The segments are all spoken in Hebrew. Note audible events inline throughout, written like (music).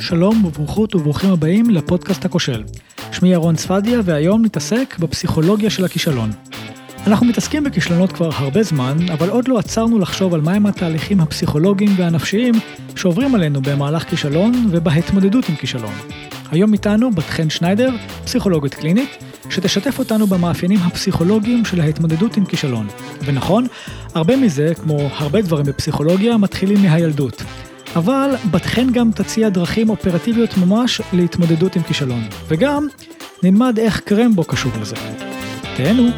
שלום וברוכות וברוכים הבאים לפודקאסט הכושל. שמי ירון צפדיה והיום נתעסק בפסיכולוגיה של הכישלון. אנחנו מתעסקים בכישלונות כבר הרבה זמן, אבל עוד לא עצרנו לחשוב על מהם התהליכים הפסיכולוגיים והנפשיים שעוברים עלינו במהלך כישלון ובהתמודדות עם כישלון. היום איתנו בת חן שניידר, פסיכולוגית קלינית, שתשתף אותנו במאפיינים הפסיכולוגיים של ההתמודדות עם כישלון. ונכון, הרבה מזה, כמו הרבה דברים בפסיכולוגיה, מתחילים מהילדות. אבל בת חן גם תציע דרכים אופרטיביות ממש להתמודדות עם כישלון. וגם נלמד איך קרמבו קשור לזה. תהנו.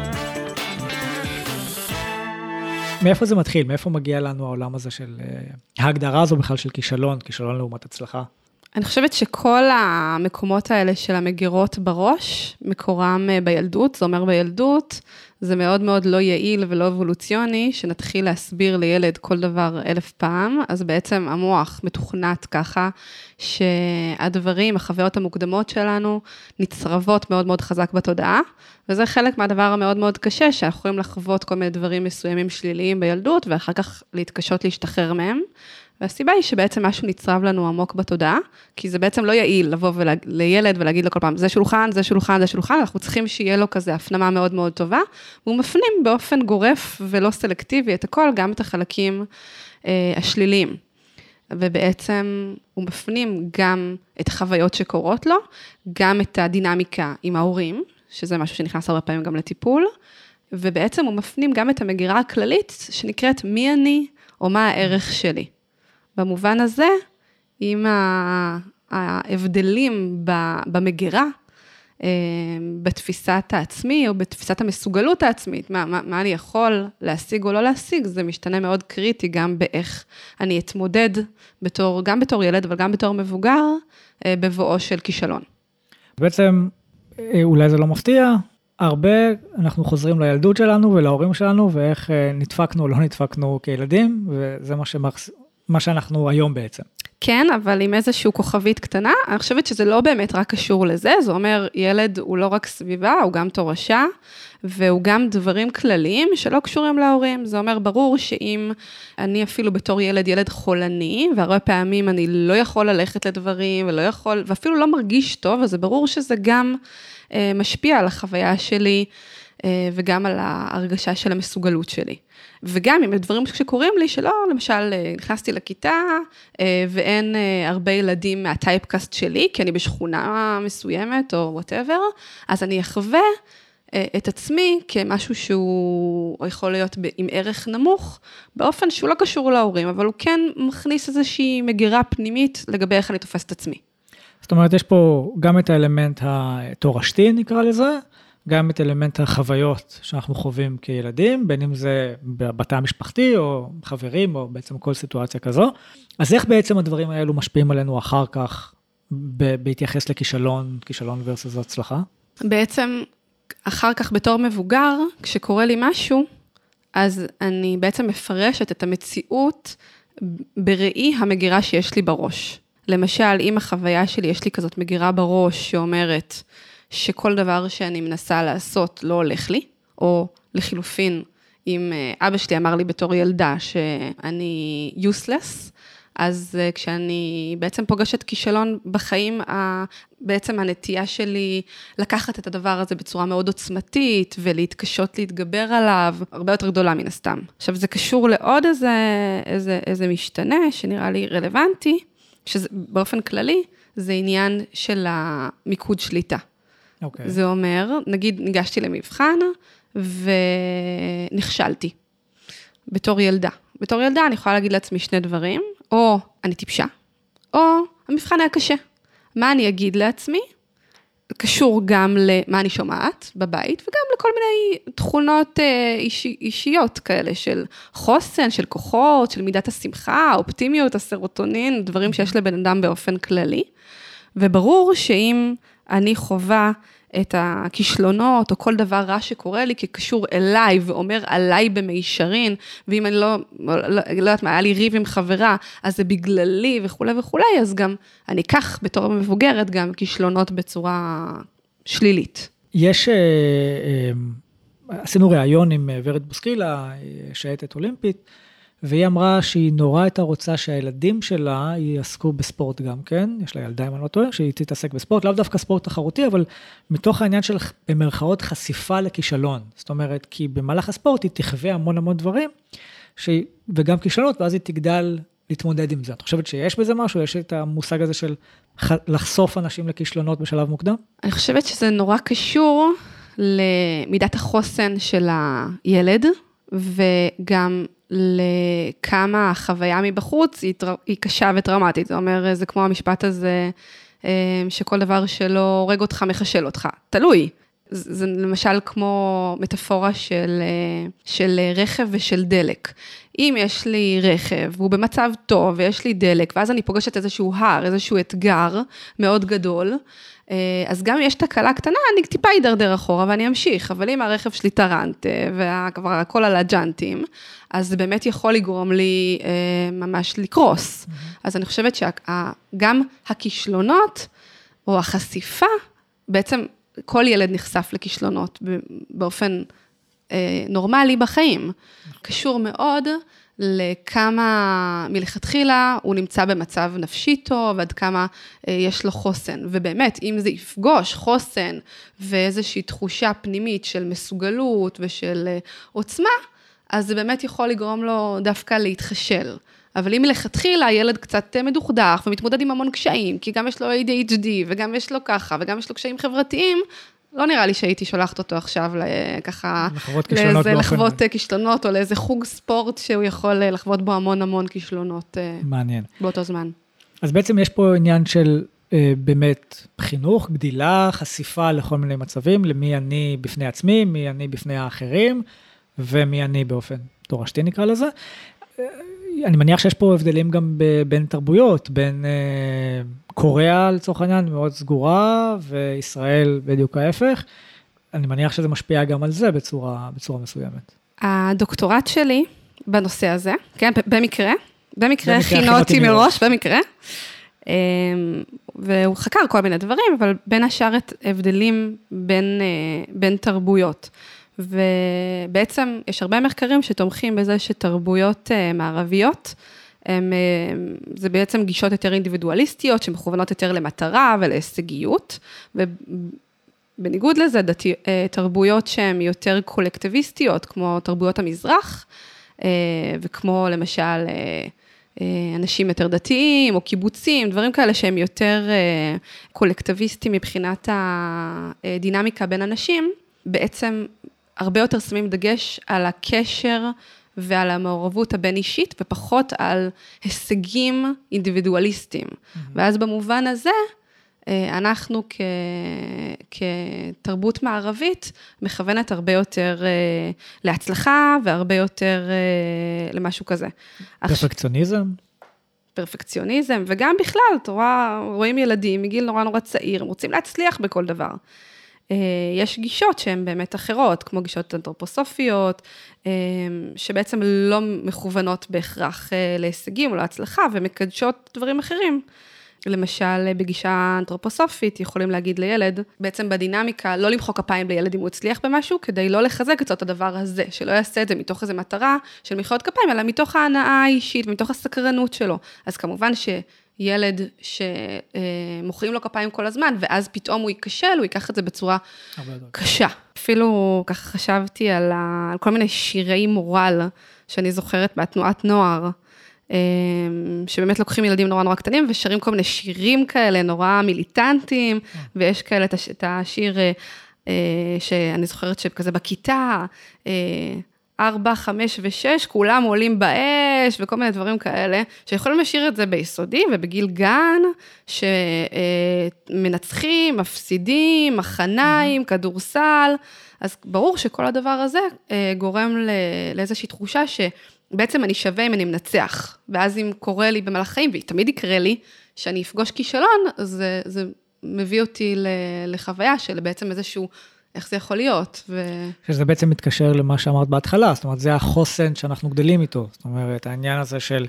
מאיפה זה מתחיל? מאיפה מגיע לנו העולם הזה של... אה, ההגדרה הזו בכלל של כישלון, כישלון לעומת הצלחה? אני חושבת שכל המקומות האלה של המגירות בראש, מקורם אה, בילדות, זה אומר בילדות, זה מאוד מאוד לא יעיל ולא אבולוציוני, שנתחיל להסביר לילד כל דבר אלף פעם, אז בעצם המוח מתוכנת ככה, שהדברים, החוויות המוקדמות שלנו, נצרבות מאוד מאוד חזק בתודעה, וזה חלק מהדבר המאוד מאוד קשה, שאנחנו יכולים לחוות כל מיני דברים מסוימים שליליים בילדות, ואחר כך להתקשות להשתחרר מהם. והסיבה היא שבעצם משהו נצרב לנו עמוק בתודעה, כי זה בעצם לא יעיל לבוא לילד ולהגיד לו כל פעם, זה שולחן, זה שולחן, זה שולחן, אנחנו צריכים שיהיה לו כזה הפנמה מאוד מאוד טובה, והוא מפנים באופן גורף ולא סלקטיבי את הכל, גם את החלקים אה, השליליים. ובעצם הוא מפנים גם את החוויות שקורות לו, גם את הדינמיקה עם ההורים, שזה משהו שנכנס הרבה פעמים גם לטיפול, ובעצם הוא מפנים גם את המגירה הכללית שנקראת מי אני, או מה הערך שלי. במובן הזה, עם ההבדלים במגירה, אה, בתפיסת העצמי או בתפיסת המסוגלות העצמית, מה, מה, מה אני יכול להשיג או לא להשיג, זה משתנה מאוד קריטי גם באיך אני אתמודד בתור, גם בתור ילד, אבל גם בתור מבוגר, אה, בבואו של כישלון. בעצם, אה, אולי זה לא מפתיע, הרבה אנחנו חוזרים לילדות שלנו ולהורים שלנו ואיך נדפקנו או לא נדפקנו כילדים, וזה מה שמחז... מה שאנחנו היום בעצם. כן, אבל עם איזושהי כוכבית קטנה, אני חושבת שזה לא באמת רק קשור לזה, זה אומר, ילד הוא לא רק סביבה, הוא גם תורשה, והוא גם דברים כלליים שלא קשורים להורים. זה אומר, ברור שאם אני אפילו בתור ילד, ילד חולני, והרבה פעמים אני לא יכול ללכת לדברים, ולא יכול, ואפילו לא מרגיש טוב, אז זה ברור שזה גם אה, משפיע על החוויה שלי. אה, וגם על ההרגשה של המסוגלות שלי. וגם עם הדברים שקורים לי, שלא, למשל, אה, נכנסתי לכיתה אה, ואין הרבה ילדים מה typecast שלי, כי אני בשכונה מסוימת או whatever, אז אני אחווה את עצמי כמשהו שהוא יכול להיות עם ערך נמוך, באופן שהוא לא קשור להורים, אבל הוא כן מכניס איזושהי מגירה פנימית לגבי איך אני תופסת את עצמי. זאת אומרת, יש פה גם את האלמנט התורשתי, נקרא לזה, גם את אלמנט החוויות שאנחנו חווים כילדים, בין אם זה בתא המשפחתי או חברים או בעצם כל סיטואציה כזו. אז איך בעצם הדברים האלו משפיעים עלינו אחר כך בהתייחס לכישלון, כישלון versus הצלחה? בעצם אחר כך בתור מבוגר, כשקורה לי משהו, אז אני בעצם מפרשת את המציאות בראי המגירה שיש לי בראש. למשל, אם החוויה שלי, יש לי כזאת מגירה בראש שאומרת, שכל דבר שאני מנסה לעשות לא הולך לי, או לחילופין, אם אה, אבא שלי אמר לי בתור ילדה שאני useless, אז אה, כשאני בעצם פוגשת כישלון בחיים, בעצם הנטייה שלי לקחת את הדבר הזה בצורה מאוד עוצמתית ולהתקשות להתגבר עליו, הרבה יותר גדולה מן הסתם. עכשיו, זה קשור לעוד איזה, איזה, איזה משתנה שנראה לי רלוונטי, שבאופן כללי זה עניין של המיקוד שליטה. Okay. אוקיי. זה אומר, נגיד ניגשתי למבחן ונכשלתי בתור ילדה. בתור ילדה אני יכולה להגיד לעצמי שני דברים, או אני טיפשה, או המבחן היה קשה. מה אני אגיד לעצמי? קשור גם למה אני שומעת בבית, וגם לכל מיני תכונות אה, אישי, אישיות כאלה של חוסן, של כוחות, של מידת השמחה, האופטימיות, הסרוטונין, דברים שיש לבן אדם באופן כללי. וברור שאם אני חווה את הכישלונות או כל דבר רע שקורה לי כקשור אליי ואומר עליי במישרין, ואם אני לא, לא, לא יודעת מה, היה לי ריב עם חברה, אז זה בגללי וכולי וכולי, אז גם אני אקח בתור מבוגרת גם כישלונות בצורה שלילית. יש, אה, אה, עשינו ראיון עם ורד בוסקילה, שייטת אולימפית, והיא אמרה שהיא נורא הייתה רוצה שהילדים שלה יעסקו בספורט גם כן, יש לה ילדה אם אני לא טועה, שהיא תתעסק בספורט, לאו דווקא ספורט תחרותי, אבל מתוך העניין של במרכאות חשיפה לכישלון. זאת אומרת, כי במהלך הספורט היא תחווה המון המון דברים, ש... וגם כישלונות, ואז היא תגדל להתמודד עם זה. את חושבת שיש בזה משהו? יש את המושג הזה של לחשוף אנשים לכישלונות בשלב מוקדם? אני חושבת שזה נורא קשור למידת החוסן של הילד, וגם לכמה החוויה מבחוץ היא, היא קשה וטראומטית. זאת אומרת, זה כמו המשפט הזה, אה, שכל דבר שלא הורג אותך מחשל אותך. תלוי. זה למשל כמו מטאפורה של, אה, של רכב ושל דלק. אם יש לי רכב והוא במצב טוב ויש לי דלק, ואז אני פוגשת איזשהו הר, איזשהו אתגר מאוד גדול, אה, אז גם אם יש תקלה קטנה, אני טיפה אדרדר אחורה ואני אמשיך, אבל אם הרכב שלי טרנט וכבר הכל על הג'אנטים, אז זה באמת יכול לגרום לי אה, ממש לקרוס. Mm-hmm. אז אני חושבת שגם הכישלונות או החשיפה, בעצם כל ילד נחשף לכישלונות באופן אה, נורמלי בחיים. קשור מאוד לכמה מלכתחילה הוא נמצא במצב נפשי טוב, ועד כמה אה, יש לו חוסן. ובאמת, אם זה יפגוש חוסן ואיזושהי תחושה פנימית של מסוגלות ושל אה, עוצמה, אז זה באמת יכול לגרום לו דווקא להתחשל. אבל אם מלכתחילה הילד קצת מדוכדך ומתמודד עם המון קשיים, כי גם יש לו ADHD וגם יש לו ככה וגם יש לו קשיים חברתיים, לא נראה לי שהייתי שולחת אותו עכשיו ככה, לאיזה לחוות כישלונות או לאיזה חוג ספורט שהוא יכול אה, לחוות בו המון המון כישלונות. אה, מעניין. באותו זמן. אז בעצם יש פה עניין של אה, באמת חינוך, גדילה, חשיפה לכל מיני מצבים, למי אני בפני עצמי, מי אני בפני האחרים, ומי אני באופן תורשתי נקרא לזה. אני מניח שיש פה הבדלים גם בין תרבויות, בין אה, קוריאה לצורך העניין מאוד סגורה, וישראל בדיוק ההפך. אני מניח שזה משפיע גם על זה בצורה, בצורה מסוימת. הדוקטורט שלי בנושא הזה, כן, במקרה, במקרה הכינו אותי מראש, במקרה. אמ, והוא חקר כל מיני דברים, אבל בין השאר את הבדלים בין, אה, בין תרבויות. ובעצם יש הרבה מחקרים שתומכים בזה שתרבויות אה, מערביות, הם, אה, זה בעצם גישות יותר אינדיבידואליסטיות, שמכוונות יותר למטרה ולהישגיות, ובניגוד לזה, דתי, אה, תרבויות שהן יותר קולקטיביסטיות, כמו תרבויות המזרח, וכמו למשל אנשים יותר דתיים, או קיבוצים, דברים כאלה שהם יותר קולקטיביסטיים מבחינת הדינמיקה בין אנשים, בעצם הרבה יותר שמים דגש על הקשר ועל המעורבות הבין-אישית, ופחות על הישגים אינדיבידואליסטיים. Mm-hmm. ואז במובן הזה, אה, אנחנו כ... כתרבות מערבית מכוונת הרבה יותר אה, להצלחה והרבה יותר אה, למשהו כזה. פרפקציוניזם? פרפקציוניזם, וגם בכלל, אתה רואה, רואים ילדים מגיל נורא נורא צעיר, הם רוצים להצליח בכל דבר. אה, יש גישות שהן באמת אחרות, כמו גישות אנתרופוסופיות, אה, שבעצם לא מכוונות בהכרח אה, להישגים או להצלחה, ומקדשות דברים אחרים. למשל, בגישה אנתרופוסופית, יכולים להגיד לילד, בעצם בדינמיקה, לא למחוא כפיים לילד אם הוא הצליח במשהו, כדי לא לחזק את הדבר הזה, שלא יעשה את זה מתוך איזו מטרה של מחיאות כפיים, אלא מתוך ההנאה האישית, מתוך הסקרנות שלו. אז כמובן ש... ילד שמוחאים לו כפיים כל הזמן, ואז פתאום הוא ייכשל, הוא ייקח את זה בצורה קשה. אפילו ככה חשבתי על, ה... על כל מיני שירי מורל שאני זוכרת מהתנועת נוער, אמ, שבאמת לוקחים ילדים נורא נורא קטנים ושרים כל מיני שירים כאלה נורא מיליטנטיים, כן. ויש כאלה את השיר אה, אה, שאני זוכרת שכזה בכיתה, אה, ארבע, חמש ושש, כולם עולים באש וכל מיני דברים כאלה, שיכולים לשיר את זה ביסודי ובגיל גן, שמנצחים, מפסידים, מחניים, כדורסל, אז ברור שכל הדבר הזה אה, גורם לאיזושהי תחושה שבעצם אני שווה אם אני מנצח, ואז אם קורה לי במהלך חיים, ותמיד יקרה לי, שאני אפגוש כישלון, אז זה מביא אותי לחוויה של בעצם איזשהו... איך זה יכול להיות? ו... שזה בעצם מתקשר למה שאמרת בהתחלה, זאת אומרת, זה החוסן שאנחנו גדלים איתו. זאת אומרת, העניין הזה של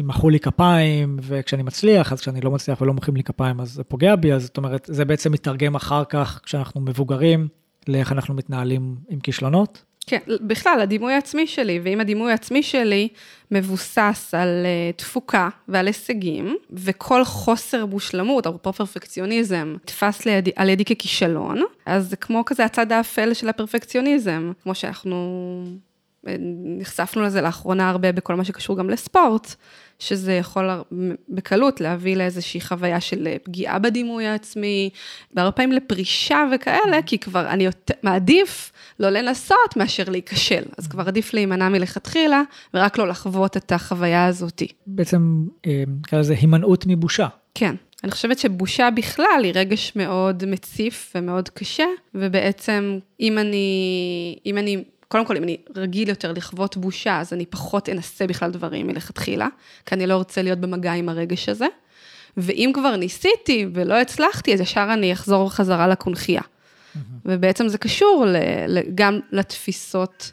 אם מחאו לי כפיים, וכשאני מצליח, אז כשאני לא מצליח ולא מוחאים לי כפיים, אז זה פוגע בי, אז זאת אומרת, זה בעצם מתרגם אחר כך, כשאנחנו מבוגרים, לאיך אנחנו מתנהלים עם כישלונות. כן, בכלל, הדימוי העצמי שלי, ואם הדימוי העצמי שלי מבוסס על uh, תפוקה ועל הישגים, וכל חוסר מושלמות, אפרופו פרפקציוניזם, נתפס על ידי ככישלון, אז זה כמו כזה הצד האפל של הפרפקציוניזם, כמו שאנחנו נחשפנו לזה לאחרונה הרבה בכל מה שקשור גם לספורט. שזה יכול בקלות להביא לאיזושהי חוויה של אה, פגיעה בדימוי העצמי, והרבה פעמים לפרישה וכאלה, כי כבר אני מעדיף לא לנסות מאשר להיכשל. אז כבר עדיף להימנע מלכתחילה, ורק לא לחוות את החוויה הזאת. בעצם, אה, נקרא לזה הימנעות מבושה. כן. אני חושבת שבושה בכלל היא רגש מאוד מציף ומאוד קשה, ובעצם אם אני, אם אני קודם כל, אם אני רגיל יותר לחוות בושה, אז אני פחות אנסה בכלל דברים מלכתחילה, כי אני לא רוצה להיות במגע עם הרגש הזה. ואם כבר ניסיתי ולא הצלחתי, אז ישר אני אחזור חזרה לקונכייה. Mm-hmm. ובעצם זה קשור גם לתפיסות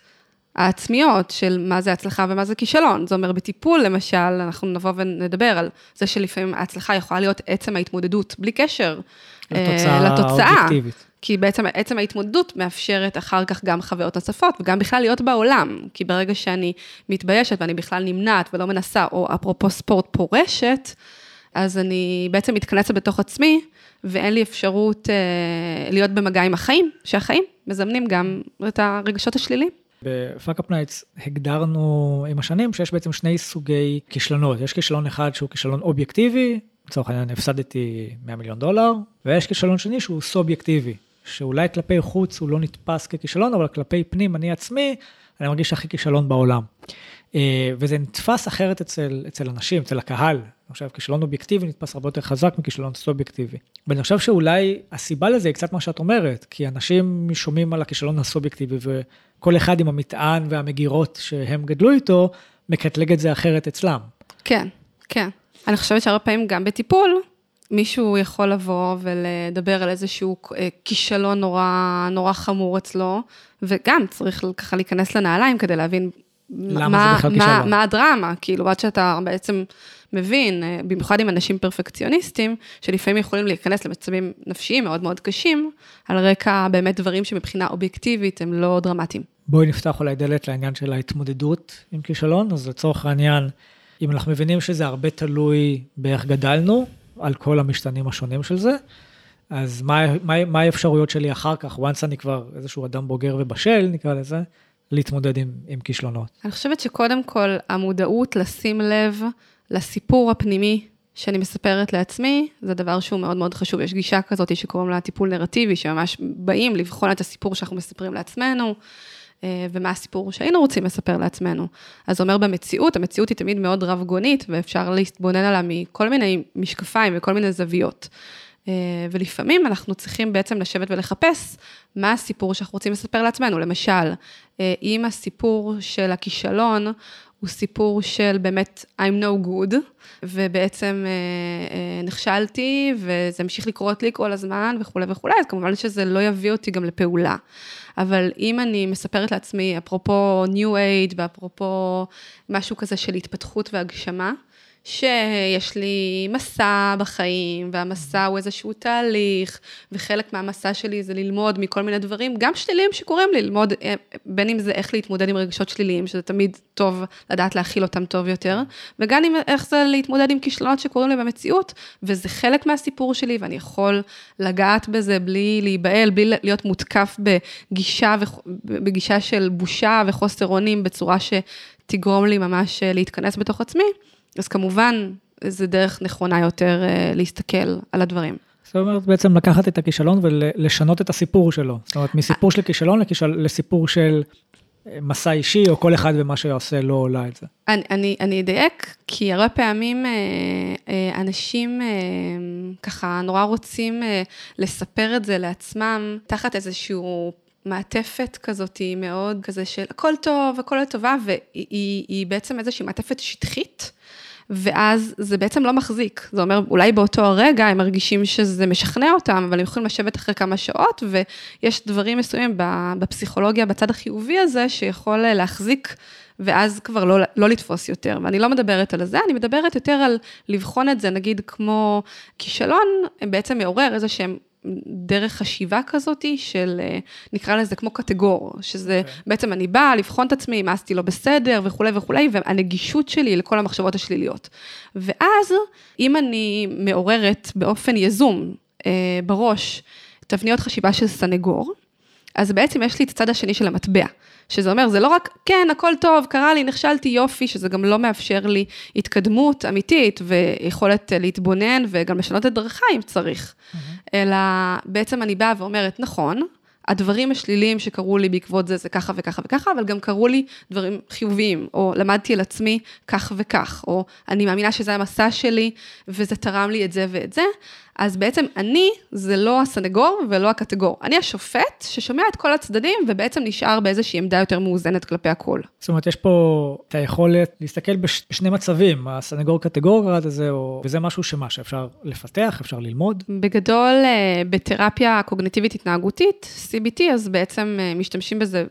העצמיות של מה זה הצלחה ומה זה כישלון. זה אומר, בטיפול, למשל, אנחנו נבוא ונדבר על זה שלפעמים ההצלחה יכולה להיות עצם ההתמודדות, בלי קשר לתוצאה. לתוצאה. האובייקטיבית. כי בעצם עצם ההתמודדות מאפשרת אחר כך גם חוויות נוספות, וגם בכלל להיות בעולם. כי ברגע שאני מתביישת ואני בכלל נמנעת ולא מנסה, או אפרופו ספורט פורשת, אז אני בעצם מתכנסת בתוך עצמי, ואין לי אפשרות אה, להיות במגע עם החיים, שהחיים מזמנים גם את הרגשות השליליים. ב Fuckup Nights הגדרנו עם השנים שיש בעצם שני סוגי כישלונות. יש כישלון אחד שהוא כישלון אובייקטיבי, לצורך העניין הפסדתי 100 מיליון דולר, ויש כישלון שני שהוא סובייקטיבי, שאולי כלפי חוץ הוא לא נתפס ככישלון, אבל כלפי פנים, אני עצמי, אני מרגיש הכי כישלון בעולם. אה, וזה נתפס אחרת אצל, אצל אנשים, אצל הקהל. אני חושב, כישלון אובייקטיבי נתפס הרבה יותר חזק מכישלון סובייקטיבי. ואני חושב שאולי הסיבה לזה היא קצת מה שאת אומרת, כי אנשים שומעים על הכישלון הסובייקטיבי, וכל אחד עם המטען והמגירות שהם גדלו איתו, מקטלג את זה אחרת אצלם. כן, כן. אני חושבת שהרבה פעמים גם בטיפול, מישהו יכול לבוא ולדבר על איזשהו אה, כישלון נורא, נורא חמור אצלו, וגם צריך ככה להיכנס לנעליים כדי להבין למה מה, זה בכלל מה, כישלון. מה הדרמה, כאילו, עד שאתה בעצם מבין, אה, במיוחד עם אנשים פרפקציוניסטים, שלפעמים יכולים להיכנס למצבים נפשיים מאוד מאוד קשים, על רקע באמת דברים שמבחינה אובייקטיבית הם לא דרמטיים. בואי נפתח אולי דלת לעניין של ההתמודדות עם כישלון, אז לצורך העניין, אם אנחנו מבינים שזה הרבה תלוי באיך גדלנו, על כל המשתנים השונים של זה. אז מה, מה, מה האפשרויות שלי אחר כך, once אני כבר איזשהו אדם בוגר ובשל, נקרא לזה, להתמודד עם, עם כישלונות? אני חושבת שקודם כל, המודעות לשים לב לסיפור הפנימי שאני מספרת לעצמי, זה דבר שהוא מאוד מאוד חשוב. יש גישה כזאת שקוראים לה טיפול נרטיבי, שממש באים לבחון את הסיפור שאנחנו מספרים לעצמנו. אה, ומה הסיפור שהיינו רוצים לספר לעצמנו. אז זה אומר במציאות, המציאות היא תמיד מאוד רב-גונית, ואפשר להתבונן עליה מכל מיני משקפיים וכל מיני זוויות. אה, ולפעמים אנחנו צריכים בעצם לשבת ולחפש מה הסיפור שאנחנו רוצים לספר לעצמנו. למשל, אה, אם הסיפור של הכישלון הוא סיפור של באמת I'm no good, ובעצם נכשלתי, וזה המשיך לקרות לי כל הזמן וכולי וכולי, אז כמובן שזה לא יביא אותי גם לפעולה. אבל אם אני מספרת לעצמי, אפרופו New Age ואפרופו משהו כזה של התפתחות והגשמה, שיש לי מסע בחיים, והמסע הוא איזשהו תהליך, וחלק מהמסע שלי זה ללמוד מכל מיני דברים, גם שליליים שקורים לי, ללמוד אה, בין אם זה איך להתמודד עם רגשות שליליים, שזה תמיד טוב לדעת להכיל אותם טוב יותר, וגם אם איך זה להתמודד עם כישלונות שקורים לי במציאות, וזה חלק מהסיפור שלי, ואני יכול לגעת בזה בלי להיבהל, בלי להיות מותקף בגישה, בגישה של בושה וחוסר אונים, בצורה שתגרום לי ממש אה, להתכנס בתוך עצמי. אז כמובן, זה דרך נכונה יותר אה, להסתכל על הדברים. זאת אומרת, בעצם לקחת את הכישלון ולשנות את הסיפור שלו. זאת אומרת, מסיפור של כישלון לכישל... לסיפור של אה, מסע אישי, או כל אחד ומה שעושה לא עולה את זה. אני, אני, אני אדייק, כי הרבה פעמים אה, אנשים ככה נורא רוצים לספר את זה לעצמם, תחת איזשהו מעטפת כזאת היא מאוד כזה של הכל טוב, הכל לטובה, והיא בעצם איזושהי מעטפת שטחית. ואז זה בעצם לא מחזיק. זה אומר, אולי באותו הרגע הם מרגישים שזה משכנע אותם, אבל הם יכולים לשבת אחרי כמה שעות, ויש דברים מסוימים בפסיכולוגיה, בצד החיובי הזה, שיכול להחזיק, ואז כבר לא, לא לתפוס יותר. ואני לא מדברת על זה, אני מדברת יותר על לבחון את זה, נגיד כמו כישלון, בעצם מעורר איזה שהם דרך חשיבה כזאת של, אה, נקרא לזה כמו קטגור, שזה okay. אוקיי. בעצם אני באה לבחון את עצמי, אם עשיתי לא בסדר וכולי וכולי, והנגישות שלי לכל המחשבות השליליות. ואז, אם אני מעוררת באופן יזום אה, בראש תבניות חשיבה של סנגור, אז בעצם יש לי את הצד השני של המטבע. שזה אומר, זה לא רק, כן, הכל טוב, קרה לי, נכשלתי, יופי, שזה גם לא מאפשר לי התקדמות אמיתית ויכולת להתבונן וגם לשנות את דרכה אם צריך. Mm-hmm. אלא בעצם אני באה ואומרת, נכון, הדברים השליליים שקרו לי בעקבות זה, זה ככה וככה וככה, אבל גם קרו לי דברים חיוביים, או למדתי על עצמי כך וכך, או אני מאמינה שזה המסע שלי, וזה תרם לי את זה ואת זה, אז בעצם אני זה לא הסנגור ולא הקטגור. אני השופט ששומע את כל הצדדים ובעצם נשאר באיזושהי עמדה יותר מאוזנת כלפי הכל. זאת אומרת, יש פה את היכולת להסתכל בשני מצבים, הסנגור קטגור קראת לזה, או... וזה משהו שמה, שאפשר לפתח, אפשר ללמוד? בגדול, אה, בתרפיה קוגניטיבית התנהגותית, CBT, אז בעצם אה, משתמשים בזה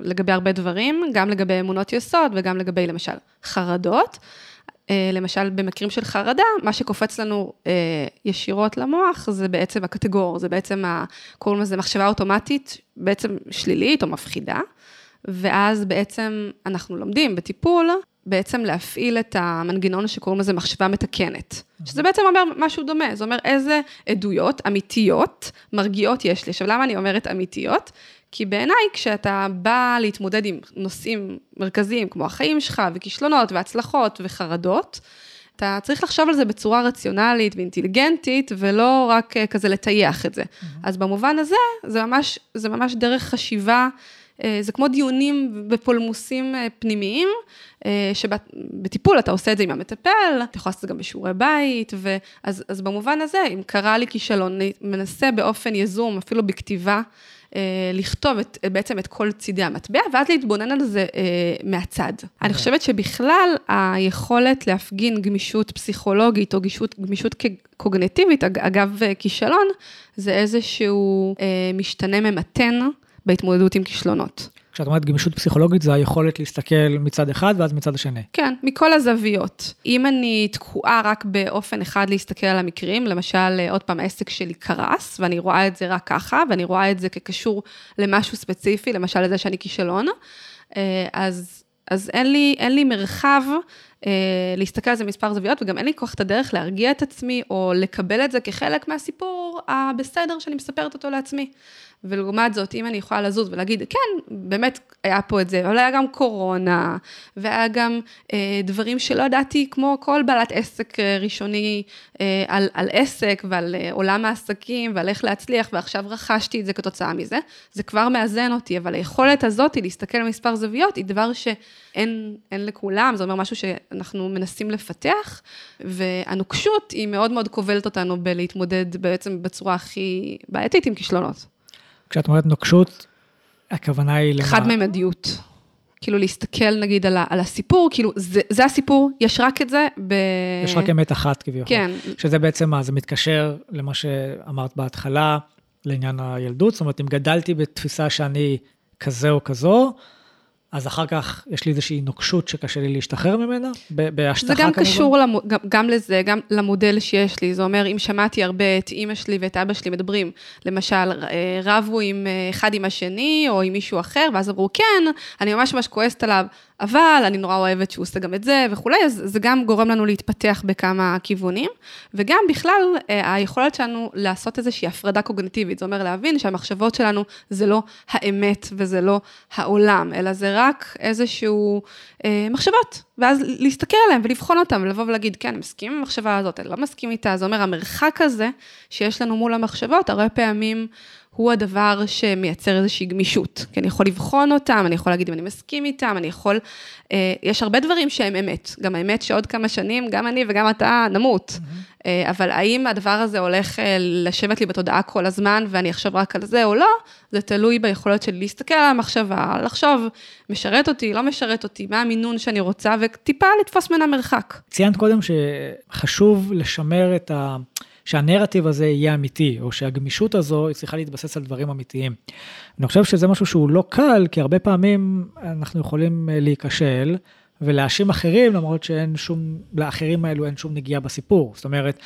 לגבי הרבה דברים, גם לגבי אמונות יסוד וגם לגבי למשל חרדות. אה, למשל, במקרים של חרדה, מה שקופץ לנו אה, ישירות למוח זה בעצם הקטגור, זה בעצם, ה, קוראים לזה מחשבה אוטומטית, בעצם שלילית או מפחידה, ואז בעצם אנחנו לומדים בטיפול, בעצם להפעיל את המנגנון שקוראים לזה מחשבה מתקנת, שזה בעצם אומר משהו דומה, זה אומר איזה עדויות אמיתיות, מרגיעות יש לי. עכשיו, למה אני אומרת אמיתיות? כי בעיניי, כשאתה בא להתמודד עם נושאים מרכזיים, כמו החיים שלך, וכישלונות, והצלחות, וחרדות, אתה צריך לחשוב על זה בצורה רציונלית ואינטליגנטית, ולא רק אה, כזה לטייח את זה. Mm-hmm. אז במובן הזה, זה ממש, זה ממש דרך חשיבה, אה, זה כמו דיונים בפולמוסים אה, פנימיים, שבטיפול אתה עושה את זה עם המטפל, אתה יכול לעשות את זה גם בשיעורי בית, ואז, אז במובן הזה, אם קרה לי כישלון, אני מנסה באופן יזום, אפילו בכתיבה, לכתוב את, בעצם את כל צידי המטבע, ואז להתבונן על זה אה, מהצד. אני חושבת שבכלל היכולת להפגין גמישות פסיכולוגית או גמישות, גמישות קוגנטיבית, אגב אה, כישלון, זה איזשהו אה, משתנה ממתן בהתמודדות עם כישלונות. כשאת אומרת גמישות פסיכולוגית, זה היכולת להסתכל מצד אחד ואז מצד השני. כן, מכל הזוויות. אם אני תקועה רק באופן אחד להסתכל על המקרים, למשל, עוד פעם, העסק שלי קרס, ואני רואה את זה רק ככה, ואני רואה את זה כקשור למשהו ספציפי, למשל לזה שאני כישלון, אה, אז, אז אין, לי, אין לי מרחב אה, להסתכל על זה מספר זוויות, וגם אין לי כוח את הדרך להרגיע את עצמי, או לקבל את זה כחלק מהסיפור הבסדר שאני מספרת אותו לעצמי. ולעומת זאת, אם אני יכולה לזוז ולהגיד, כן, באמת היה פה את זה, אבל היה גם קורונה, והיה גם אה, דברים שלא ידעתי, כמו כל בעלת עסק אה, ראשוני אה, על, על עסק ועל אה, עולם העסקים ועל איך להצליח, ועכשיו רכשתי את זה כתוצאה מזה, זה כבר מאזן אותי, אבל היכולת הזאת להסתכל על מספר זוויות היא דבר שאין לכולם, זה אומר משהו שאנחנו מנסים לפתח, והנוקשות היא מאוד מאוד כובלת אותנו בלהתמודד בעצם בצורה הכי בעייתית עם כישלונות. כשאת אומרת נוקשות, הכוונה היא למה? חד-ממדיות. כאילו להסתכל נגיד על, על הסיפור, כאילו זה, זה הסיפור, יש רק את זה ב... יש רק אמת אחת כביכול. כן. שזה בעצם מה, זה מתקשר למה שאמרת בהתחלה, לעניין הילדות, זאת אומרת, אם גדלתי בתפיסה שאני כזה או כזו, אז אחר כך יש לי איזושהי נוקשות שקשה לי להשתחרר ממנה, בהשטחה כמובן. זה גם כמובן. קשור למ, גם, גם לזה, גם למודל שיש לי. זה אומר, אם שמעתי הרבה את אימא שלי ואת אבא שלי מדברים, למשל, אה, רבו עם אה, אחד עם השני, או עם מישהו אחר, ואז אמרו, כן, אני ממש ממש כועסת עליו, אבל אני נורא אוהבת שהוא עושה גם את זה וכולי, אז זה גם גורם לנו להתפתח בכמה כיוונים, וגם בכלל, אה, היכולת שלנו לעשות איזושהי הפרדה קוגנטיבית, זה אומר להבין שהמחשבות שלנו זה לא האמת וזה לא העולם, אלא זה רק איזשהו אה, מחשבות, ואז להסתכל עליהן ולבחון אותן, ולבוא ולהגיד, כן, אני מסכים עם המחשבה הזאת, אני לא מסכים איתה, זה אומר, המרחק הזה שיש לנו מול המחשבות, הרבה פעמים הוא הדבר שמייצר איזושהי גמישות. כי אני יכול לבחון אותם, אני יכול להגיד אם אני מסכים איתם, אני יכול... אה, יש הרבה דברים שהם אמת. גם האמת שעוד כמה שנים, גם אני וגם אתה נמות. Mm-hmm. אה, אבל האם הדבר הזה הולך אה, לשבת לי בתודעה כל הזמן, ואני אחשוב רק על זה או לא, זה תלוי ביכולת שלי להסתכל על המחשבה, לחשוב, משרת אותי, לא משרת אותי, מה המינון שאני רוצה, וטיפה לתפוס ממנה מרחק. ציינת קודם שחשוב לשמר את ה... שהנרטיב הזה יהיה אמיתי, או שהגמישות הזו היא צריכה להתבסס על דברים אמיתיים. אני חושב שזה משהו שהוא לא קל, כי הרבה פעמים אנחנו יכולים אה, להיכשל ולהאשים אחרים, למרות שאין שום, לאחרים האלו אין שום נגיעה בסיפור. זאת אומרת,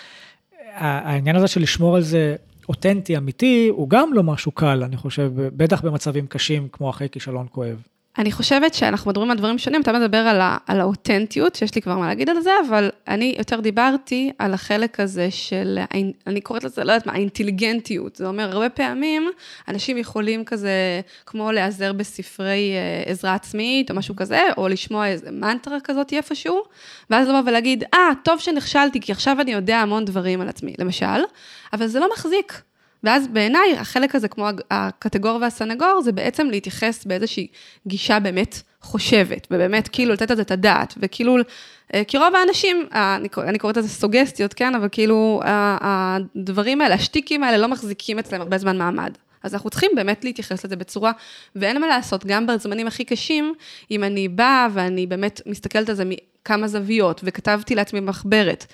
העניין הזה של לשמור על זה אותנטי, אמיתי, הוא גם לא משהו קל, אני חושב, בטח במצבים קשים כמו אחרי כישלון כואב. אני חושבת שאנחנו מדברים על דברים שונים, אתה מדבר על, ה, על האותנטיות, שיש לי כבר מה להגיד על זה, אבל אני יותר דיברתי על החלק הזה של, אני קוראת לזה, לא יודעת מה, האינטליגנטיות. זה אומר, הרבה פעמים אנשים יכולים כזה, כמו להיעזר בספרי אה, עזרה עצמית או משהו כזה, או לשמוע איזה מנטרה כזאת איפשהו, ואז לבוא ולהגיד, אה, ah, טוב שנכשלתי, כי עכשיו אני יודע המון דברים על עצמי, למשל, אבל זה לא מחזיק. ואז בעיניי, החלק הזה, כמו הקטגור והסנגור, זה בעצם להתייחס באיזושהי גישה באמת חושבת, ובאמת כאילו לתת על זה את הדעת, וכאילו, אה, כי רוב האנשים, אני, אני קוראת לזה סוגסטיות, כן, אבל כאילו, הדברים האלה, השטיקים האלה לא מחזיקים אצלם הרבה זמן מעמד. אז אנחנו צריכים באמת להתייחס לזה בצורה, ואין מה לעשות, גם בזמנים הכי קשים, אם אני באה ואני באמת מסתכלת על זה מכמה זוויות, וכתבתי לעצמי מחברת.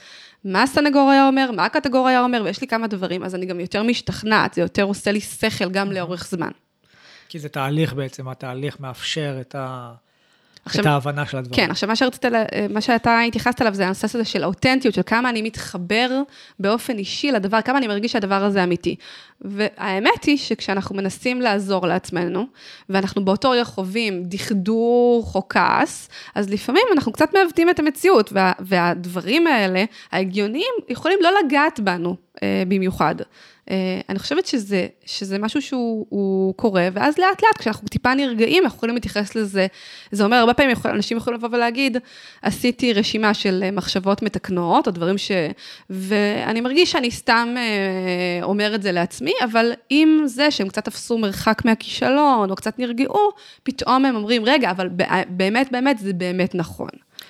מה הסנגור היה אומר, מה הקטגור היה אומר, ויש לי כמה דברים, אז אני גם יותר משתכנעת, זה יותר עושה לי שכל גם לאורך זמן. כי זה תהליך בעצם, התהליך מאפשר את ה... עכשיו, את ההבנה של הדברים. כן, עכשיו מה, שרצית, מה שאתה התייחסת אליו זה הנושא הזה של האותנטיות, של כמה אני מתחבר באופן אישי לדבר, כמה אני מרגיש שהדבר הזה אמיתי. והאמת היא שכשאנחנו מנסים לעזור לעצמנו, ואנחנו באותו רגע חווים דכדוך או כעס, אז לפעמים אנחנו קצת מעוותים את המציאות, וה, והדברים האלה, ההגיוניים, יכולים לא לגעת בנו במיוחד. אה, אני חושבת שזה, שזה משהו שהוא קורה, ואז לאט לאט, כשאנחנו טיפה נרגעים, אנחנו יכולים להתייחס לזה. זה אומר, הרבה פעמים יכול, אנשים יכולים לבוא ולהגיד, עשיתי רשימה של אה, מחשבות מתקנות, או דברים ש... ואני מרגיש שאני סתם אה, אומר את זה לעצמי, אבל עם זה שהם קצת תפסו מרחק מהכישלון, או קצת נרגעו, פתאום הם אומרים, רגע, אבל באמת, באמת, זה באמת נכון.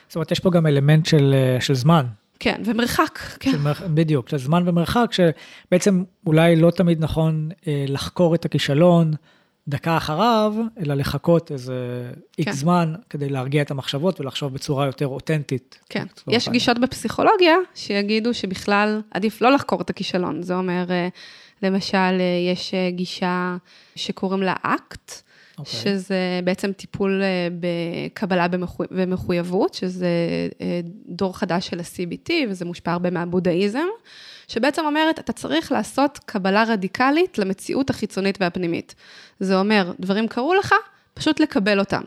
זאת אומרת, יש פה גם אלמנט של, של זמן. כן, ומרחק, כן. מר... בדיוק, של זמן ומרחק, שבעצם אולי לא תמיד נכון אה, לחקור את הכישלון דקה אחריו, אלא לחכות איזה איקס כן. זמן כדי להרגיע את המחשבות ולחשוב בצורה יותר אותנטית. כן, יש פעמים. גישות בפסיכולוגיה שיגידו שבכלל עדיף לא לחקור את הכישלון. זה אומר, אה, למשל, אה, יש אה, גישה שקוראים לה אקט. Okay. אוקיי. שזה בעצם טיפול אה, בקבלה ומחויבות, שזה אה, דור חדש של ה-CBT, וזה מושפע הרבה מהבודהיזם, שבעצם אומרת, אתה צריך לעשות קבלה רדיקלית למציאות החיצונית והפנימית. זה אומר, דברים קרו לך, פשוט לקבל אותם.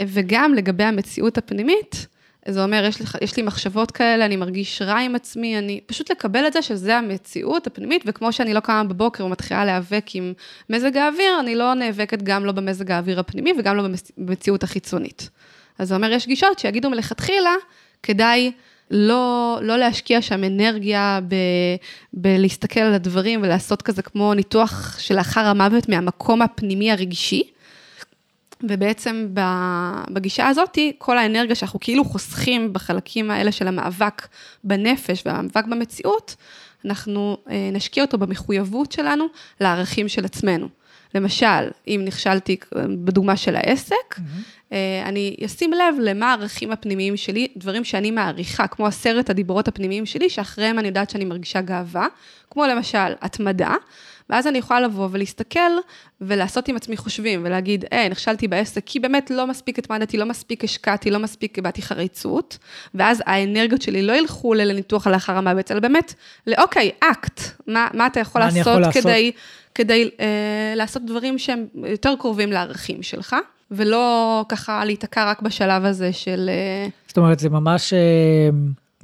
וגם לגבי המציאות הפנימית, זה אומר, יש לי, יש לי מחשבות כאלה, אני מרגיש רע עם עצמי, אני פשוט לקבל את זה שזה המציאות הפנימית, וכמו שאני לא קמה בבוקר ומתחילה להיאבק עם מזג האוויר, אני לא נאבקת גם לא במזג האוויר הפנימי וגם לא במציאות החיצונית. אז זה אומר, יש גישות שיגידו מלכתחילה, כדאי לא, לא להשקיע שם אנרגיה ב, בלהסתכל על הדברים ולעשות כזה כמו ניתוח שלאחר המוות מהמקום הפנימי הרגשי, ובעצם בגישה הזאת, כל האנרגיה שאנחנו כאילו חוסכים בחלקים האלה של המאבק בנפש והמאבק במציאות, אנחנו אה, נשקיע אותו במחויבות שלנו לערכים של עצמנו. למשל, אם נכשלתי בדוגמה של העסק, mm-hmm. אני אשים לב למה הערכים הפנימיים שלי, דברים שאני מעריכה, כמו עשרת הדיברות הפנימיים שלי, שאחריהם אני יודעת שאני מרגישה גאווה, כמו למשל התמדה, ואז אני יכולה לבוא ולהסתכל ולעשות עם עצמי חושבים ולהגיד, היי, נכשלתי בעסק, כי באמת לא מספיק התמדתי, לא מספיק השקעתי, לא מספיק הבעתי חריצות, ואז האנרגיות שלי לא ילכו לניתוח לאחר המוות, אלא באמת, לאוקיי, אקט, מה, מה אתה יכול מה לעשות יכול כדי, לעשות? כדי אה, לעשות דברים שהם יותר קרובים לערכים שלך. ולא ככה להיתקע רק בשלב הזה של... אה, זאת אומרת, זה ממש אה,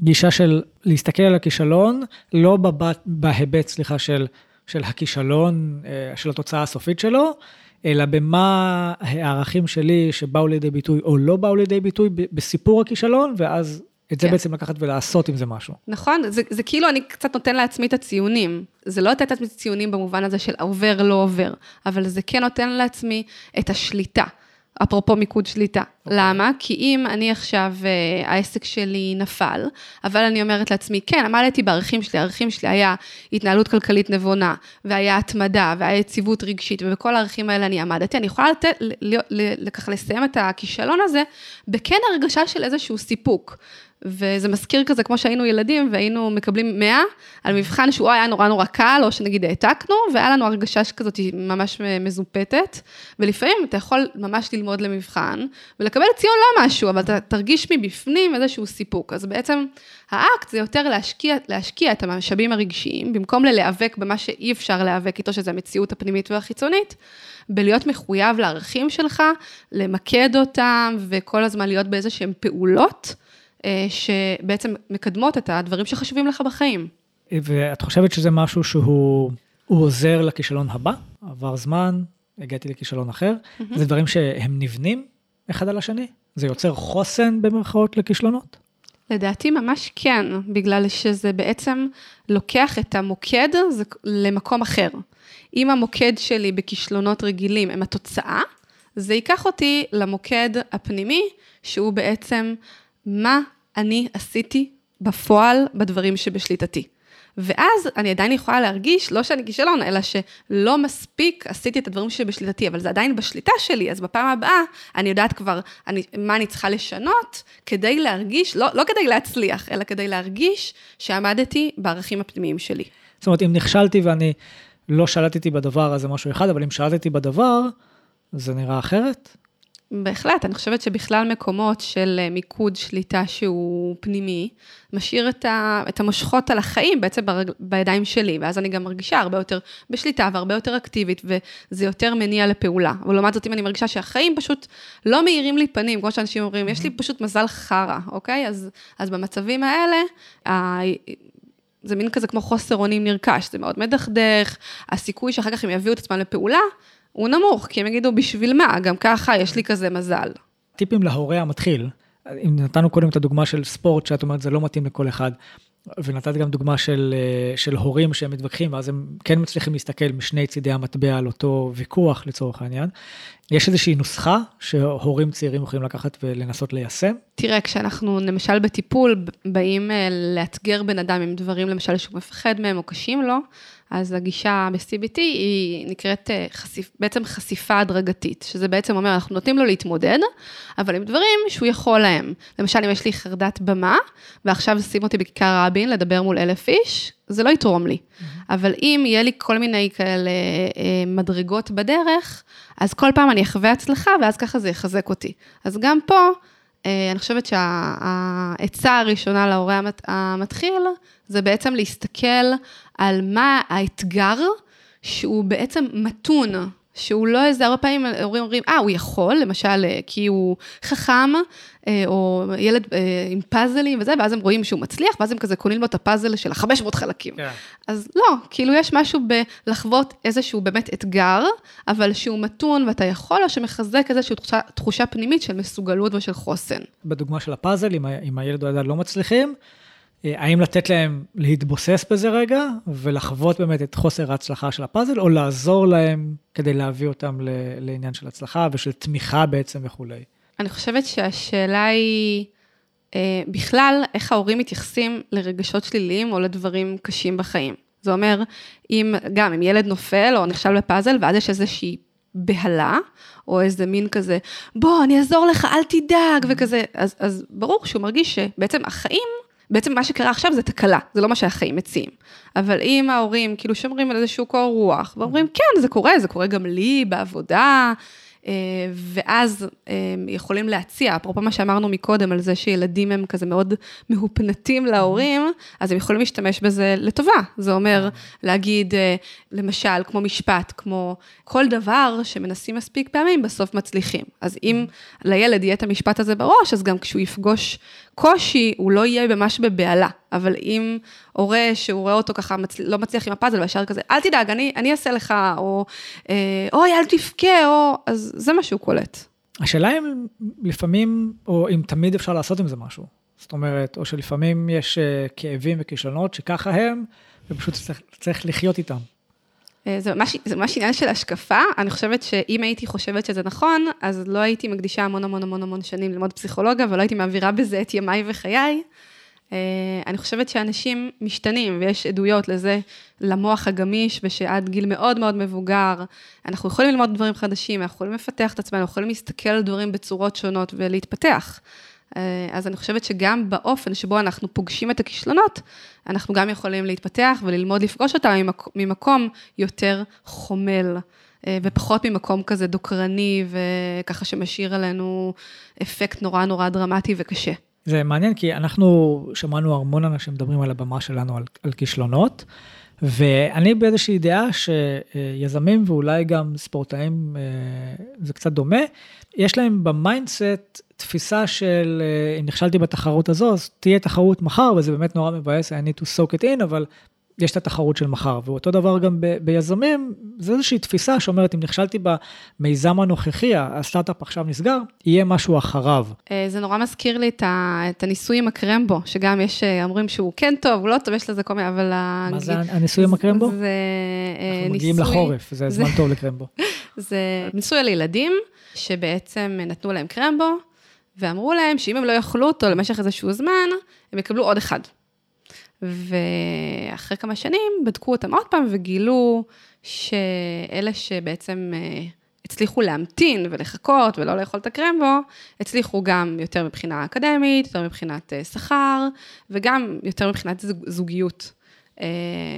גישה של להסתכל על הכישלון, לא בהיבט, סליחה, של של הכישלון, אה, של התוצאה הסופית שלו, אלא במה הערכים שלי שבאו לידי ביטוי או לא באו לידי ביטוי בסיפור הכישלון, ואז את זה כן. בעצם לקחת ולעשות עם זה משהו. נכון, זה, זה כאילו אני קצת נותן לעצמי את הציונים. זה לא לתת לעצמי ציונים במובן הזה של עובר, לא עובר, אבל זה כן נותן לעצמי את השליטה. אפרופו מיקוד שליטה. Okay. אוקיי. למה? כי אם אני עכשיו, אה, העסק שלי נפל, אבל אני אומרת לעצמי, כן, עמדתי בערכים שלי, הערכים שלי היה התנהלות כלכלית נבונה, והיה התמדה, והיה יציבות רגשית, ובכל הערכים האלה אני עמדתי, אני יכולה לתת, ככה לסיים את הכישלון הזה, בכן הרגשה של איזשהו סיפוק. וזה מזכיר כזה, כמו שהיינו ילדים והיינו מקבלים 100, על מבחן שהוא היה נורא נורא קל, או שנגיד העתקנו, והיה לנו הרגשה שכזאת ממש מזופתת, ולפעמים אתה יכול ממש ללמוד למבחן, ולקבל ציון לא משהו, אבל אתה תרגיש מבפנים איזשהו סיפוק. אז בעצם האקט זה יותר להשקיע, להשקיע את המשאבים הרגשיים, במקום ללהיאבק במה שאי אפשר להיאבק איתו, שזה המציאות הפנימית והחיצונית, בלהיות מחויב לערכים שלך, למקד אותם, וכל הזמן להיות באיזה פעולות. אה, שבעצם מקדמות את הדברים שחשובים לך בחיים. ואת חושבת שזה משהו שהוא עוזר לכישלון הבא? עבר זמן, הגעתי לכישלון אחר. Mm-hmm. זה דברים שהם נבנים אחד על השני? זה יוצר חוסן במרכאות לכישלונות? לדעתי ממש כן, בגלל שזה בעצם לוקח את המוקד למקום אחר. אם המוקד שלי בכישלונות רגילים הם התוצאה, זה ייקח אותי למוקד הפנימי, שהוא בעצם מה אני עשיתי בפועל בדברים שבשליטתי. ואז אני עדיין יכולה להרגיש, לא שאני כישלון, אלא שלא מספיק עשיתי את הדברים שבשליטתי, אבל זה עדיין בשליטה שלי, אז בפעם הבאה אני יודעת כבר אני, מה אני צריכה לשנות כדי להרגיש, לא, לא כדי להצליח, אלא כדי להרגיש שעמדתי בערכים הפנימיים שלי. זאת אומרת, אם נכשלתי ואני לא שלטתי בדבר, אז זה משהו אחד, אבל אם שלטתי בדבר, זה נראה אחרת? בהחלט, אני חושבת שבכלל מקומות של אה, מיקוד שליטה שהוא פנימי, משאיר את, ה, את המושכות על החיים בעצם ברג, בידיים שלי, ואז אני גם מרגישה הרבה יותר בשליטה והרבה יותר אקטיבית, וזה יותר מניע לפעולה. אבל לעומת זאת, אם אני מרגישה שהחיים פשוט לא מאירים לי פנים, כמו שאנשים אומרים, יש לי פשוט מזל חרא, אוקיי? אז, אז במצבים האלה, ה... זה מין כזה כמו חוסר אונים נרכש, זה מאוד מדכדך, הסיכוי שאחר כך הם יביאו את עצמם לפעולה, הוא נמוך, כי הם יגידו, בשביל מה? גם ככה יש לי כזה מזל. טיפים להורה המתחיל, אם נתנו קודם את הדוגמה של ספורט, שאת אומרת, זה לא מתאים לכל אחד, ונתת גם דוגמה של, אה, של הורים שהם מתווכחים, ואז הם כן מצליחים להסתכל משני צידי המטבע על אותו ויכוח לצורך העניין. יש איזושהי נוסחה שהורים צעירים יכולים לקחת ולנסות ליישם? תראה, כשאנחנו למשל בטיפול באים אה, לאתגר בן אדם עם דברים למשל שהוא מפחד מהם או קשים לו, אז הגישה ב-CBT היא נקראת אה, חשיפ, בעצם חשיפה הדרגתית, שזה בעצם אומר, אנחנו נותנים לו להתמודד, אבל עם דברים שהוא יכול להם. למשל, אם יש לי חרדת במה, ועכשיו שים אותי בכיכר רבין לדבר מול אלף איש, זה לא יתרום לי. Mm-hmm. אבל אם יהיה לי כל מיני כאלה אה, מדרגות בדרך, אז כל פעם אני אחווה הצלחה, ואז ככה זה יחזק אותי. אז גם פה, אני חושבת שהעצה הראשונה להורה המתחיל, זה בעצם להסתכל על מה האתגר שהוא בעצם מתון, שהוא לא איזה, הרבה פעמים הורים אומרים, אה, הוא יכול, למשל, אה, כי הוא חכם, אה, או ילד אה, עם פאזלים וזה, ואז הם רואים שהוא מצליח, ואז הם כזה קונים לו את הפאזל של ה-500 חלקים. Yeah. כן. אז לא, כאילו יש משהו בלחוות איזשהו באמת אתגר, אבל שהוא מתון ואתה יכול, או שמחזק איזושהי תחושה, תחושה פנימית של מסוגלות ושל חוסן. בדוגמה של הפאזל, אם, אם הילד או הילדה לא מצליחים, האם לתת להם להתבוסס בזה רגע, ולחוות באמת את חוסר ההצלחה של הפאזל, או לעזור להם כדי להביא אותם לעניין של הצלחה ושל תמיכה בעצם וכולי? אני חושבת שהשאלה היא אה, בכלל, איך ההורים מתייחסים לרגשות שליליים או לדברים קשים בחיים. זה אומר, אם גם אם ילד נופל או נכשל בפאזל, ואז יש איזושהי בהלה, או איזה מין כזה, בוא, אני אעזור לך, אל תדאג, וכזה, אז, אז ברור שהוא מרגיש שבעצם החיים בעצם מה שקרה עכשיו זה תקלה, זה לא מה שהחיים מציעים. אבל אם ההורים כאילו שומרים על איזשהו קור רוח, ואומרים, כן, זה קורה, זה קורה גם לי בעבודה, אה, ואז אה, יכולים להציע, אפרופו מה שאמרנו מקודם על זה שילדים הם כזה מאוד מהופנטים להורים, אז הם יכולים להשתמש בזה לטובה. זה אומר להגיד, אה, למשל, כמו משפט, כמו כל דבר שמנסים מספיק פעמים, בסוף מצליחים. אז אם לילד יהיה את המשפט הזה בראש, אז גם כשהוא יפגוש קושי, הוא לא יהיה ממש בבהלה. אבל אם הורה שהוא רואה אותו ככה מצ... לא מצליח עם הפאזל, וישר כזה, אל תדאג, אני, אני אעשה לך, או אה, אוי, אל תבכה, או... אז זה מה שהוא קולט. השאלה אם לפעמים, או אם תמיד אפשר לעשות עם זה משהו. זאת אומרת, או שלפעמים יש אה, כאבים וכישלונות שככה הם, ופשוט צריך, צריך לחיות איתם. אה, זה ממש, זה ממש עניין של השקפה. אני חושבת שאם הייתי חושבת שזה נכון, אז לא הייתי מקדישה המון המון המון המון שנים ללמוד פסיכולוגיה, ולא הייתי מעבירה בזה את ימיי וחיי. אה, אני חושבת שאנשים משתנים, ויש עדויות לזה, למוח הגמיש, ושעד גיל מאוד מאוד מבוגר, אנחנו יכולים ללמוד דברים חדשים, אנחנו יכולים לפתח את עצמנו, אנחנו יכולים להסתכל על דברים בצורות שונות ולהתפתח. אז אני חושבת שגם באופן שבו אנחנו פוגשים את הכישלונות, אנחנו גם יכולים להתפתח וללמוד לפגוש אותם ממק, ממקום יותר חומל. ופחות ממקום כזה דוקרני וככה שמשאיר עלינו אפקט נורא נורא דרמטי וקשה. זה מעניין כי אנחנו שמענו המון אנשים מדברים על הבמה שלנו על, על כישלונות, ואני באיזושהי דעה שיזמים ואולי גם ספורטאים, אה, זה קצת דומה, יש להם ב mindset תפיסה של אה, אם נכשלתי בתחרות הזו, אז תהיה תחרות מחר, וזה באמת נורא מבאס, I need to soak it in, אבל יש את התחרות של מחר, ואותו דבר גם ב, ביזמים, זה איזושהי תפיסה שאומרת, אם נכשלתי במיזם הנוכחי, הסטארט-אפ עכשיו נסגר, יהיה משהו אחריו. אה, זה נורא מזכיר לי את הניסוי עם הקרמבו, שגם יש, אה, אומרים שהוא כן טוב, הוא לא טוב, יש לזה כל מיני, אבל... מה זה הניסוי עם הקרמבו? זה ניסוי... אנחנו מגיעים לחורף, זה זמן טוב לקרמבו. (laughs) זה ניסוי על ילדים, שבעצם נתנו להם קרמבו, ואמרו להם שאם הם לא יאכלו אותו למשך איזשהו זמן, הם יקבלו עוד אחד. ואחרי כמה שנים בדקו אותם עוד פעם וגילו שאלה שבעצם אה, הצליחו להמתין ולחכות ולא לאכול את הקרמבו, הצליחו גם יותר מבחינה אקדמית, יותר מבחינת אה, שכר, וגם יותר מבחינת זוגיות. אה,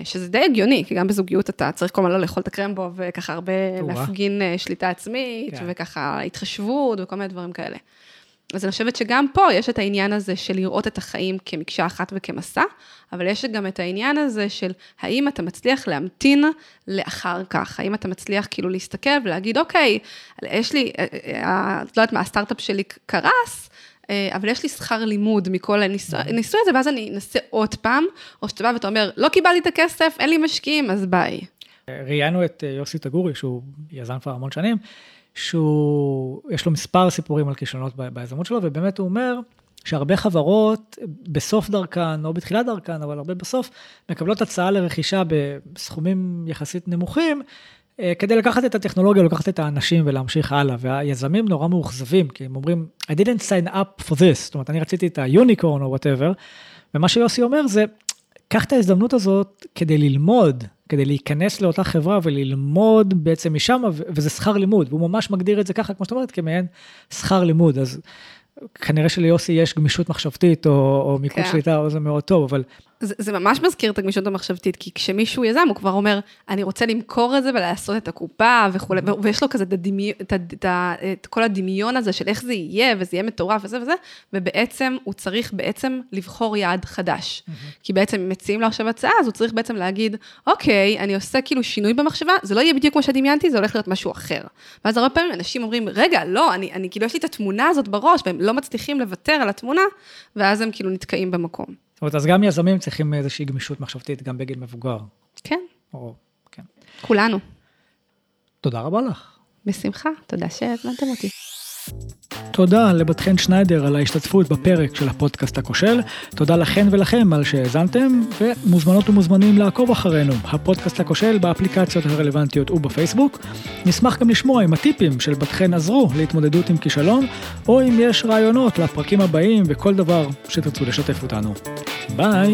שזה די הגיוני, כי גם בזוגיות אתה צריך כל הזמן לא לאכול את הקרמבו, וככה הרבה להפגין שליטה עצמית, כן. וככה התחשבות וכל מיני דברים כאלה. אז אני חושבת שגם פה יש את העניין הזה של לראות את החיים כמקשה אחת וכמסע, אבל יש גם את העניין הזה של האם אתה מצליח להמתין לאחר כך, האם אתה מצליח כאילו להסתכל ולהגיד, אוקיי, יש לי, אה, אה, אה, את לא יודעת מה, הסטארט-אפ שלי קרס, אבל יש לי שכר לימוד מכל הניסוי הזה, ואז אני אנסה עוד פעם, או שאתה בא ואתה אומר, לא קיבלתי את הכסף, אין לי משקיעים, אז ביי. ראיינו את יוסי תגורי, שהוא יזם כבר המון שנים, שהוא, יש לו מספר סיפורים על כישלונות ביזמות שלו, ובאמת הוא אומר שהרבה חברות בסוף דרכן, או בתחילת דרכן, אבל הרבה בסוף, מקבלות הצעה לרכישה בסכומים יחסית נמוכים, אה, כדי לקחת את הטכנולוגיה, לקחת את האנשים ולהמשיך הלאה, והיזמים נורא מאוכזבים, כי הם אומרים, I didn't sign up for this, זאת אומרת, אני רציתי את ה unicorn או whatever, ומה שיוסי אומר זה, קח את ההזדמנות הזאת כדי ללמוד, כדי להיכנס לאותה חברה וללמוד בעצם משם, וזה שכר לימוד, והוא ממש מגדיר את זה ככה, כמו שאת אומרת, כמעין שכר לימוד. אז כנראה שליוסי יש גמישות מחשבתית, או, או מיקוד כן. שליטה, או זה מאוד טוב, אבל זה, זה ממש מזכיר את הגמישות המחשבתית, כי כשמישהו יזם, הוא כבר אומר, אני רוצה למכור את זה ולעשות את הקופה וכולי, ויש לו כזה את, הדמי, את, את, את כל הדמיון הזה של איך זה יהיה, וזה יהיה מטורף וזה וזה, ובעצם הוא צריך בעצם לבחור יעד חדש. Mm-hmm. כי בעצם אם מציעים לו עכשיו הצעה, אז הוא צריך בעצם להגיד, אוקיי, אני עושה כאילו שינוי במחשבה, זה לא יהיה בדיוק כמו שדמיינתי, זה הולך להיות משהו אחר. ואז הרבה פעמים אנשים אומרים, רגע, לא, אני, אני כאילו, יש לי את התמונה הזאת בראש, והם לא מצליחים לוותר על התמונה, ואז הם כאילו נתקעים במקום. זאת אומרת, אז גם יזמים צריכים איזושהי גמישות מחשבתית, גם בגיל מבוגר. כן. או, כן. כולנו. תודה רבה לך. בשמחה, תודה שהזמנתם אותי. תודה לבת חן שניידר על ההשתתפות בפרק של הפודקאסט הכושל. תודה לכן ולכם על שהאזנתם, ומוזמנות ומוזמנים לעקוב אחרינו, הפודקאסט הכושל באפליקציות הרלוונטיות ובפייסבוק. נשמח גם לשמוע אם הטיפים של בת חן עזרו להתמודדות עם כישלון, או אם יש רעיונות לפרקים הבאים וכל דבר שתרצו לשתף אותנו. ביי!